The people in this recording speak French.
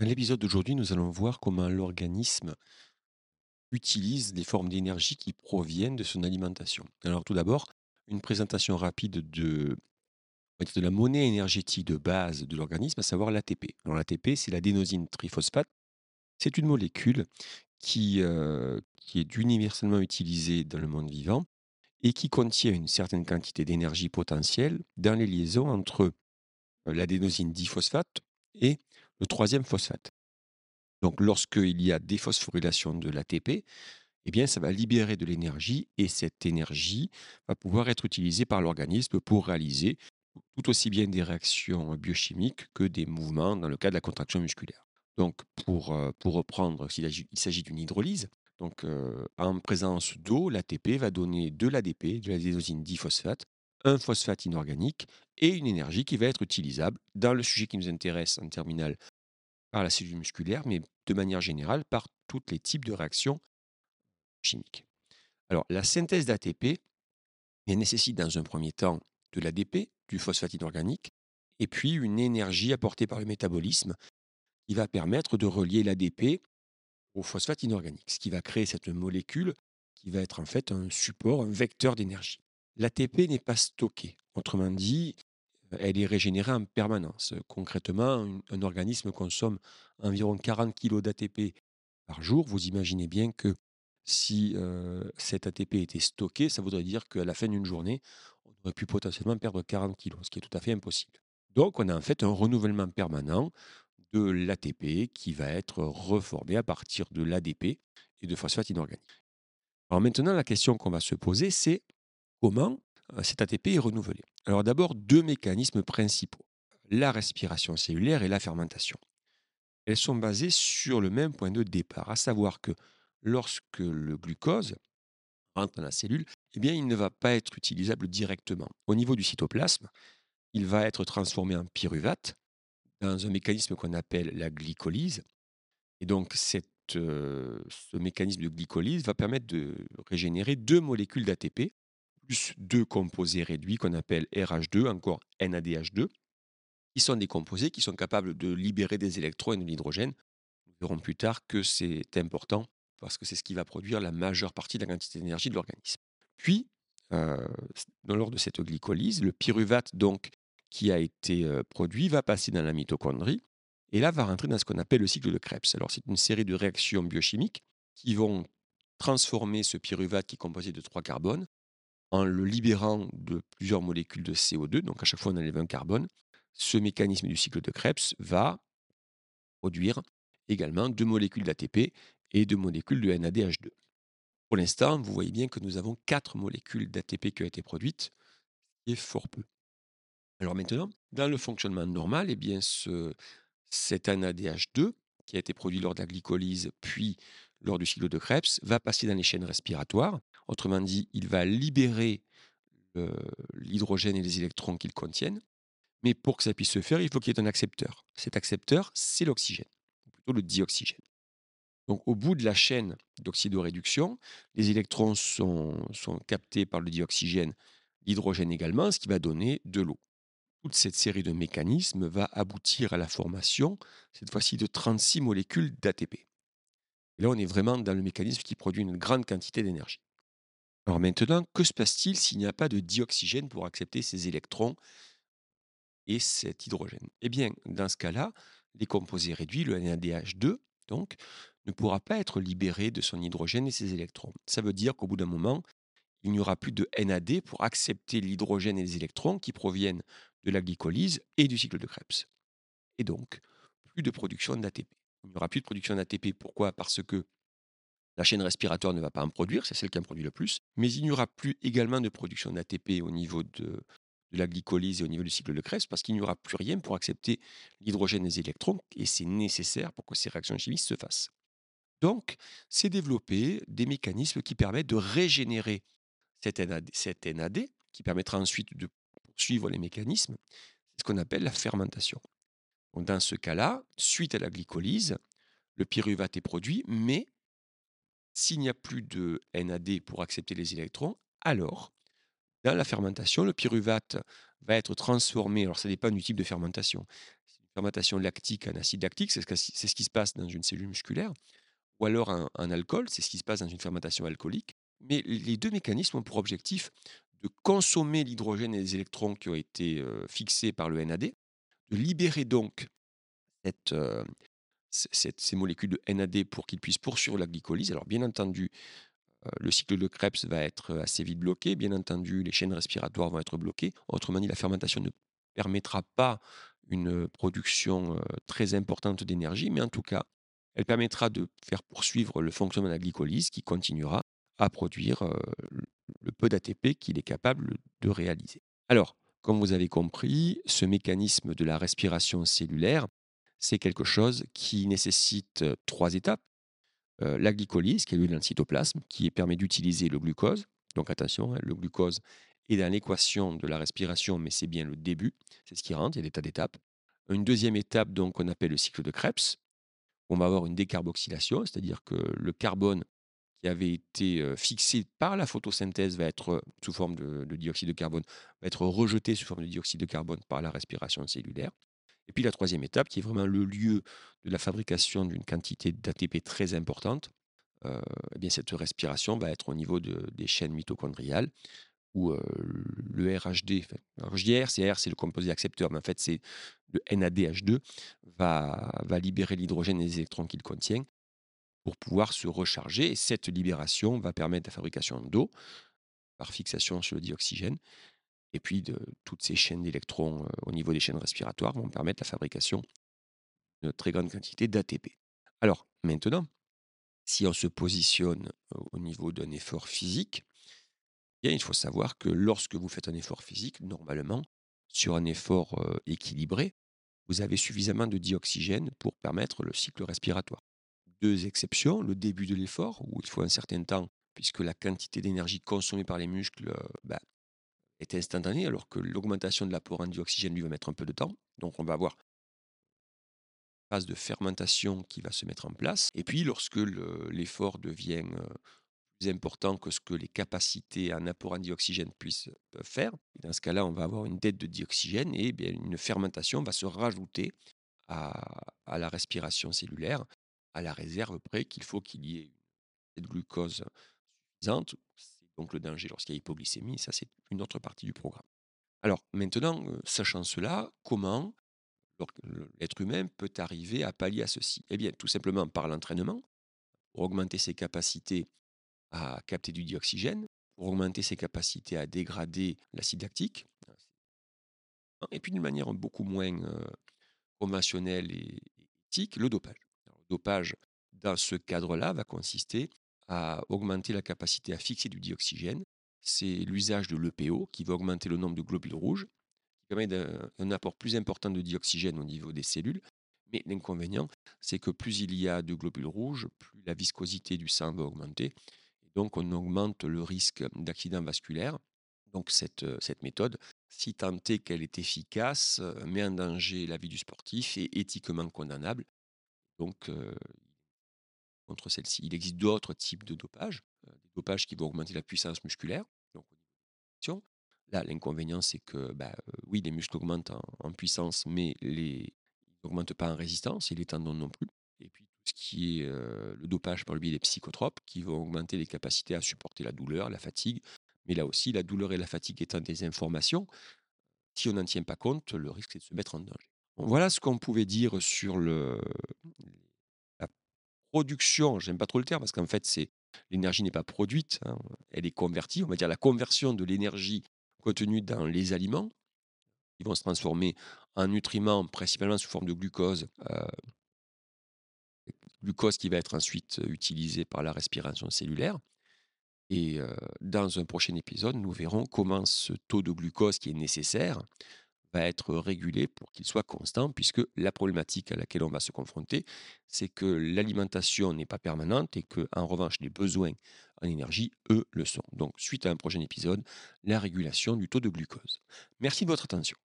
Dans l'épisode d'aujourd'hui, nous allons voir comment l'organisme utilise les formes d'énergie qui proviennent de son alimentation. Alors tout d'abord, une présentation rapide de, la monnaie énergétique de base de l'organisme, à savoir l'ATP. L'ATP, c'est l'adénosine triphosphate. C'est une molécule qui, euh, qui est universellement utilisée dans le monde vivant et qui contient une certaine quantité d'énergie potentielle dans les liaisons entre euh, l'adénosine diphosphate et le troisième phosphate. Donc lorsqu'il y a déphosphorylation de l'ATP, eh bien, ça va libérer de l'énergie et cette énergie va pouvoir être utilisée par l'organisme pour réaliser tout aussi bien des réactions biochimiques que des mouvements dans le cas de la contraction musculaire. Donc, pour, euh, reprendre, il s'agit d'une hydrolyse. Donc, euh, en présence d'eau, l'ATP va donner de l'ADP, de l'adénosine diphosphate, un phosphate inorganique et une énergie qui va être utilisable dans le sujet qui nous intéresse en terminale par la cellule musculaire, mais de manière générale par tous les types de réactions chimiques. Alors, la synthèse d'ATP nécessite dans un premier temps de l'ADP, du phosphate inorganique, et puis une énergie apportée par le métabolisme qui va permettre de relier l'ADP au phosphate inorganique, ce qui va créer cette molécule qui va être en fait un support, un vecteur d'énergie. L'ATP n'est pas stocké. Autrement dit, elle est régénérée en permanence. Concrètement, un, organisme consomme environ 40 kg d'ATP par jour. Vous imaginez bien que si euh, cet ATP était stocké, ça voudrait dire qu'à la fin d'une journée, on aurait pu potentiellement perdre 40 kg, ce qui est tout à fait impossible. Donc, on a en fait un renouvellement permanent de l'ATP qui va être reformé à partir de l'ADP et de phosphate inorganique. Alors maintenant, la question qu'on va se poser, c'est comment euh, cet ATP est renouvelé. Alors d'abord, deux mécanismes principaux, la respiration cellulaire et la fermentation. Elles sont basées sur le même point de départ, à savoir que lorsque le glucose rentre dans la cellule, eh bien, il ne va pas être utilisable directement. Au niveau du cytoplasme, il va être transformé en pyruvate dans un mécanisme qu'on appelle la glycolyse. Et donc, euh, ce mécanisme de glycolyse va permettre de régénérer deux molécules d'ATP plus deux composés réduits qu'on appelle RH2, encore NADH2, qui sont des composés qui sont capables de libérer des électrons et de l'hydrogène. Nous verrons plus tard que c'est important parce que c'est ce qui va produire la majeure partie de la quantité d'énergie de l'organisme. Puis, euh, lors de cette glycolyse, le pyruvate donc qui a été euh, produit va passer dans la mitochondrie et là va rentrer dans ce qu'on appelle le cycle de Krebs. Alors c'est une série de réactions biochimiques qui vont transformer ce pyruvate qui est composé de trois carbones en le libérant de plusieurs molécules de CO2, donc à chaque fois on enlève un carbone, ce mécanisme du cycle de Krebs va produire également deux molécules d'ATP et deux molécules de NADH2. Pour l'instant, vous voyez bien que nous avons quatre molécules d'ATP qui ont été produites, ce qui est fort peu. Alors maintenant, dans le fonctionnement normal, eh bien ce, cet NADH2 qui a été produit lors de la glycolyse, puis lors du cycle de Krebs, va passer dans les chaînes respiratoires Autrement dit, il va libérer l'hydrogène et les électrons qu'il contiennent. Mais pour que ça puisse se faire, il faut qu'il y ait un accepteur. Cet accepteur, c'est l'oxygène, plutôt le dioxygène. Donc au bout de la chaîne d'oxydoréduction, les électrons sont, sont captés par le dioxygène, l'hydrogène également, ce qui va donner de l'eau. Toute cette série de mécanismes va aboutir à la formation, cette fois-ci, de 36 molécules d'ATP. là, on est vraiment dans le mécanisme qui produit une grande quantité d'énergie. Alors maintenant, que se passe-t-il s'il n'y a pas de dioxygène pour accepter ces électrons et cet hydrogène? Eh bien, dans ce cas-là, les composés réduits, le NADH2, donc, ne pourra pas être libéré de son hydrogène et ses électrons. Ça veut dire qu'au bout d'un moment, il n'y aura plus de NAD pour accepter l'hydrogène et les électrons qui proviennent de la glycolyse et du cycle de Krebs. Et donc, plus de production d'ATP. Il n'y aura plus de production d'ATP. Pourquoi? Parce que la chaîne respiratoire ne va pas en produire, c'est celle qui en produit le plus, mais il n'y aura plus également de production d'ATP au niveau de, la glycolyse et au niveau du cycle de Krebs, parce qu'il n'y aura plus rien pour accepter l'hydrogène et les électrons, et c'est nécessaire pour que ces réactions chimiques se fassent. Donc, c'est développer des mécanismes qui permettent de régénérer cette NAD, qui permettra ensuite de poursuivre les mécanismes. C'est ce qu'on appelle la fermentation. dans ce cas-là, suite à la glycolyse, le pyruvate est produit, mais s'il n'y a plus de NAD pour accepter les électrons, alors, dans la fermentation, le pyruvate va être transformé. Alors, ça dépend du type de fermentation. Fermentation lactique en acide lactique, c'est ce, qui se passe dans une cellule musculaire, ou alors un, alcool, c'est ce qui se passe dans une fermentation alcoolique. Mais les deux mécanismes ont pour objectif de consommer l'hydrogène et les électrons qui ont été euh, fixés par le NAD, de libérer donc euh, ces molécules de NAD pour qu'ils puissent poursuivre la glycolyse. Alors bien entendu, euh, le cycle de Krebs va être assez vite bloqué. Bien entendu, les chaînes respiratoires vont être bloquées. Autrement dit, la fermentation ne permettra pas une production très importante d'énergie, mais en tout cas, elle permettra de faire poursuivre le fonctionnement de la glycolyse qui continuera à produire le peu d'ATP qu'il est capable de réaliser. Alors, comme vous avez compris, ce mécanisme de la respiration cellulaire, c'est quelque chose qui nécessite trois étapes. la glycolyse, qui est l'huile dans le cytoplasme, qui permet d'utiliser le glucose. Donc attention, hein, le glucose est dans l'équation de la respiration, mais c'est bien le début. C'est ce qui rentre, il y a des tas d'étapes. Une deuxième étape, donc, qu'on appelle le cycle de Krebs. On va avoir une décarboxylation, c'est-à-dire que le carbone qui avait été fixé par la photosynthèse va être sous forme de, de, dioxyde de carbone, va être rejeté sous forme de dioxyde de carbone par la respiration cellulaire. Et puis la troisième étape, qui est vraiment le lieu de la fabrication d'une quantité d'ATP très importante, eh bien cette respiration va être au niveau des chaînes mitochondriales, où le RHD, alors je dis R, c'est R, c'est le composé accepteur, mais en fait c'est le NADH2, va, va libérer l'hydrogène et les électrons qu'il contient pour pouvoir se recharger. Et cette libération va permettre la fabrication d'eau par fixation sur le dioxygène. Et puis de, toutes ces chaînes d'électrons au niveau des chaînes respiratoires vont permettre la fabrication d'une très grande quantité d'ATP. Alors maintenant, si on se positionne au niveau d'un effort physique, il faut savoir que lorsque vous faites un effort physique, normalement, sur un effort équilibré, vous avez suffisamment de dioxygène pour permettre le cycle respiratoire. Deux exceptions, le début de l'effort, où il faut un certain temps, puisque la quantité d'énergie consommée par les muscles bah, est instantanée, alors que l'augmentation de l'apport en dioxygène lui va mettre un peu de temps. Donc on va avoir une phase de fermentation qui va se mettre en place. Et puis lorsque l'effort devient important que ce que les capacités en apport en dioxygène puissent faire. dans ce cas-là, on va avoir une dette de dioxygène et bien, une fermentation va se rajouter à, la respiration cellulaire, à la réserve près qu'il faut qu'il y ait une glucose suffisante. Donc le danger lorsqu'il y a hypoglycémie. Ça, c'est une autre partie du programme. Alors maintenant, sachant cela, comment l'être humain peut arriver à pallier à ceci? Eh bien, tout simplement par l'entraînement, pour augmenter ses capacités à capter du dioxygène pour augmenter ses capacités à dégrader l'acide lactique. Et puis d'une manière beaucoup moins conventionnelle et éthique, le dopage. le dopage, dans ce cadre-là, va consister à augmenter la capacité à fixer du dioxygène. C'est l'usage de l'EPO qui va augmenter le nombre de globules rouges, qui permet un apport plus important de dioxygène au niveau des cellules. Mais l'inconvénient, c'est que plus il y a de globules rouges, plus la viscosité du sang va augmenter donc, on augmente le risque d'accident vasculaire. Donc, cette, cette méthode, si tant est qu'elle est efficace, met en danger la vie du sportif et éthiquement condamnable. Donc, contre celle-ci, il existe d'autres types de dopage, des dopages qui vont augmenter la puissance musculaire. Donc, Là, l'inconvénient, c'est que, bah, oui, les muscles augmentent en, puissance, mais ils n'augmentent pas en résistance et les tendons non plus. Et puis, ce qui est le dopage par le biais des psychotropes, qui vont augmenter les capacités à supporter la douleur, la fatigue. Mais là aussi, la douleur et la fatigue étant des informations, si on n'en tient pas compte, le risque est de se mettre en danger. voilà ce qu'on pouvait dire sur le, production. J'aime pas trop le terme parce qu'en fait, l'énergie n'est pas produite, hein, elle est convertie. On va dire la conversion de l'énergie contenue dans les aliments, qui vont se transformer en nutriments principalement sous forme de glucose glucose qui va être ensuite utilisé par la respiration cellulaire. Et dans un prochain épisode, nous verrons comment ce taux de glucose qui est nécessaire va être régulé pour qu'il soit constant, puisque la problématique à laquelle on va se confronter, c'est que l'alimentation n'est pas permanente et que, en revanche, les besoins en énergie, eux, le sont. Donc, suite à un prochain épisode, la régulation du taux de glucose. Merci de votre attention.